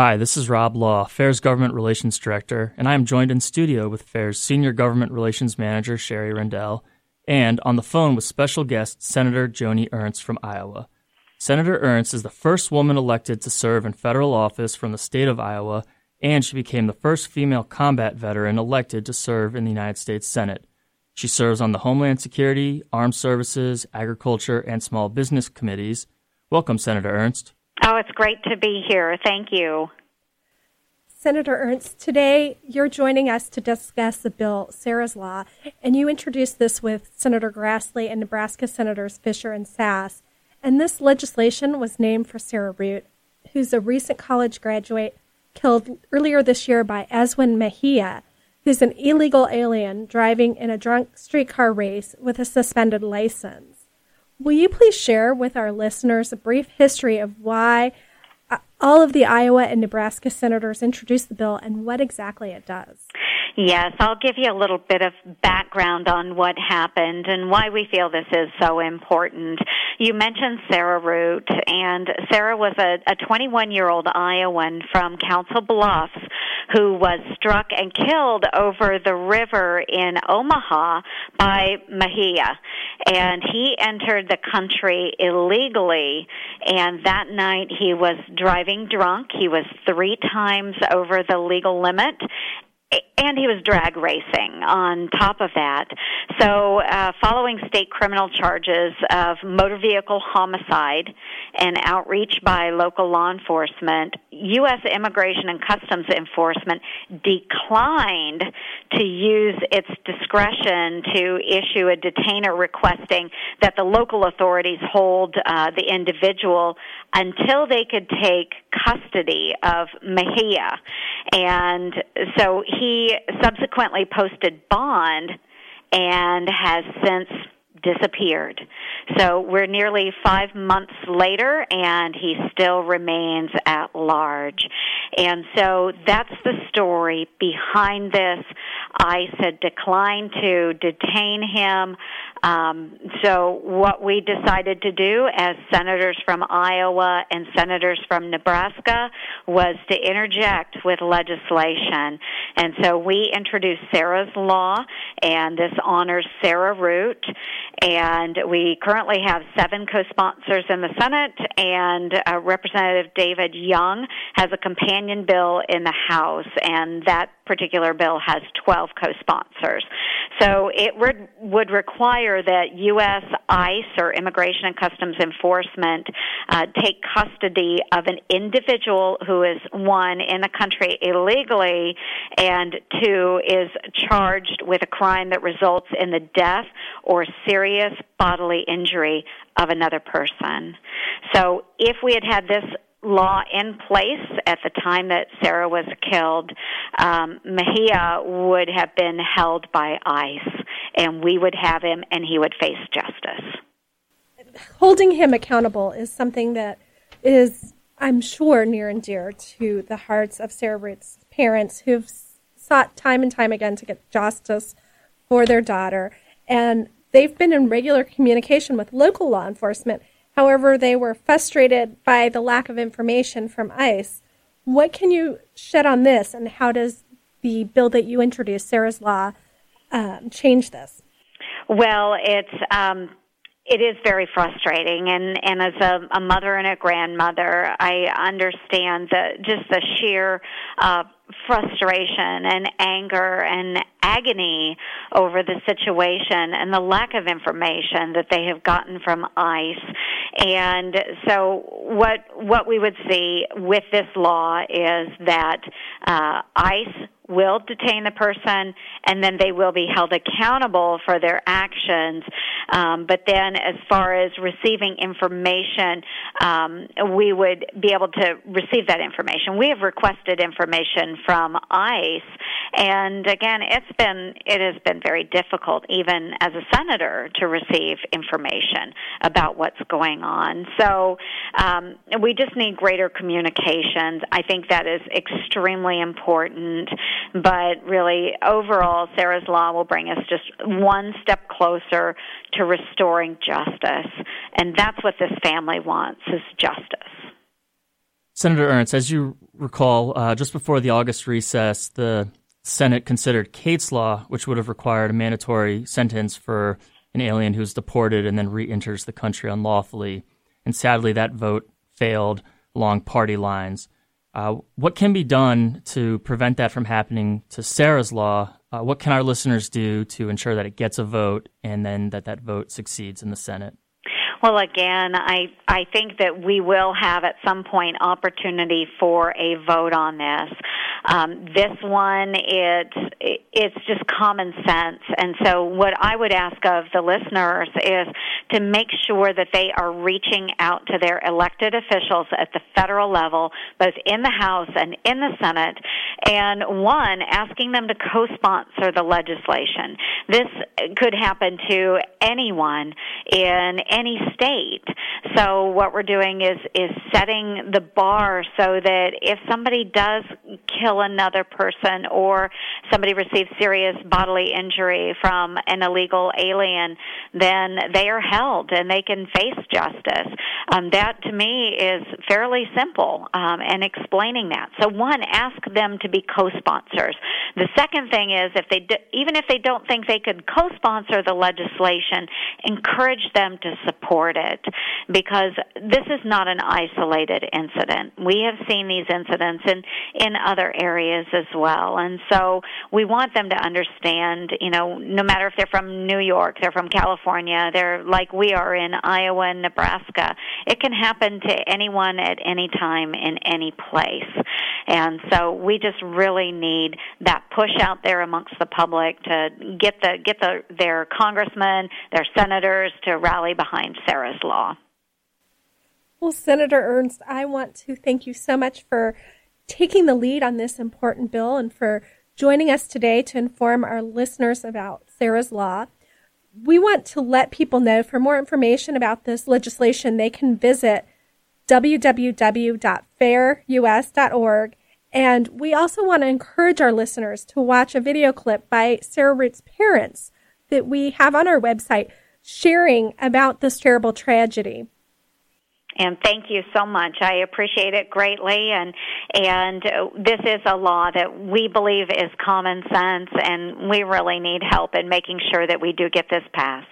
Hi, this is Rob Law, FAIR's Government Relations Director, and I am joined in studio with FAIR's Senior Government Relations Manager, Shari Rendall, and on the phone with special guest Senator Joni Ernst from Iowa. Senator Ernst is the first woman elected to serve in federal office from the state of Iowa, and she became the first female combat veteran elected to serve in the United States Senate. She serves on the Homeland Security, Armed Services, Agriculture, and Small Business committees. Welcome, Senator Ernst. Oh, it's great to be here. Thank you. Senator Ernst, today you're joining us to discuss the bill, Sarah's Law, and you introduced this with Senator Grassley and Nebraska Senators Fisher and Sasse. And this legislation was named for Sarah Root, who's a recent college graduate killed earlier this year by Eswin Mejia, who's an illegal alien driving in a drunk streetcar race with a suspended license. Will you please share with our listeners a brief history of why uh, all of the Iowa and Nebraska senators introduced the bill and what exactly it does. Yes, I'll give you a little bit of background on what happened and why we feel this is so important. You mentioned Sarah Root, and Sarah was a, a 21 year old Iowan from Council Bluffs who was struck and killed over the river in Omaha by Mejia. And he entered the country illegally, and that night he was driving drunk. He was three times over the legal limit, and he was drag racing on top of that. So, uh, following state criminal charges of motor vehicle homicide and outreach by local law enforcement, U.S. Immigration and Customs Enforcement declined to use its discretion to issue a detainer requesting that the local authorities hold uh, the individual until they could take custody of Mejia. And so he subsequently posted bond and has since disappeared. So we're nearly five months later, and he still remains at large. And so that's the story behind this. ICE had declined to detain him. Um, so what we decided to do as senators from Iowa and senators from Nebraska was to interject with legislation. And so we introduced Sarah's Law, and this honors Sarah Root. And we currently have seven co-sponsors in the Senate, and uh, Representative David Young has a companion bill in the House, and that particular bill has 12 co-sponsors. So it would, would require that U.S. ICE or Immigration and Customs Enforcement uh, take custody of an individual who is one in the country illegally and two is charged with a crime that results in the death or serious bodily injury of another person. So if we had had this law in place at the time that Sarah was killed, um, Mejia would have been held by ICE, and we would have him, and he would face justice. Holding him accountable is something that is, I'm sure, near and dear to the hearts of Sarah Root's parents who've sought time and time again to get justice for their daughter. And they've been in regular communication with local law enforcement However, they were frustrated by the lack of information from ICE. What can you shed on this, and how does the bill that you introduced, Sarah's Law, um, change this? Well, it's um, it is very frustrating, and and as a, a mother and a grandmother, I understand the just the sheer uh, frustration and anger and agony over the situation and the lack of information that they have gotten from ICE. And so what what we would see with this law is that uh, ICE will detain the person and then they will be held accountable for their actions. Um, but then, as far as receiving information, um, we would be able to receive that information. We have requested information from ICE, and again, it's been it has been very difficult, even as a senator, to receive information about what's going on. So um, we just need greater communications. I think that is extremely important. But really, overall, Sarah's Law will bring us just one step closer to restoring justice. And that's what this family wants is justice. Senator Ernst, as you recall, uh, just before the August recess, the Senate considered Kate's Law, which would have required a mandatory sentence for an alien who's deported and then re enters the country unlawfully. And sadly, that vote failed along party lines. Uh, what can be done to prevent that from happening to Sarah's Law? Uh, what can our listeners do to ensure that it gets a vote and then that that vote succeeds in the Senate? Well, again, I I think that we will have at some point opportunity for a vote on this. Um, this one, it's it's just common sense, and so what I would ask of the listeners is to make sure that they are reaching out to their elected officials at the federal level, both in the House and in the Senate, and one asking them to co-sponsor the legislation. This could happen to anyone in any state. So what we're doing is is setting the bar so that if somebody does kill another person or somebody receives serious bodily injury from an illegal alien, then they are held and they can face justice. Um, that to me is fairly simple um, and explaining that. So one, ask them to be co-sponsors. The second thing is if they do, even if they don't think they could co-sponsor the legislation, encourage them to support it because this is not an isolated incident. We have seen these incidents in in other areas as well, and so we want them to understand. You know, no matter if they're from New York, they're from California, they're like we are in Iowa and Nebraska. It can happen to anyone at any time in any place, and so we just really need that push out there amongst the public to get the get the their congressmen, their senators to rally behind Sarah's law. Well, Senator Ernst, I want to thank you so much for taking the lead on this important bill and for joining us today to inform our listeners about Sarah's Law. We want to let people know for more information about this legislation, they can visit www.fairus.org. And we also want to encourage our listeners to watch a video clip by Sarah Root's parents that we have on our website sharing about this terrible tragedy and thank you so much. I appreciate it greatly and and uh, this is a law that we believe is common sense and we really need help in making sure that we do get this passed.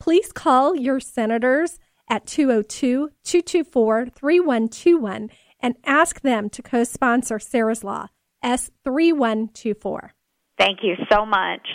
Please call your senators at 202-224-3121 and ask them to co-sponsor Sarah's Law S3124. Thank you so much.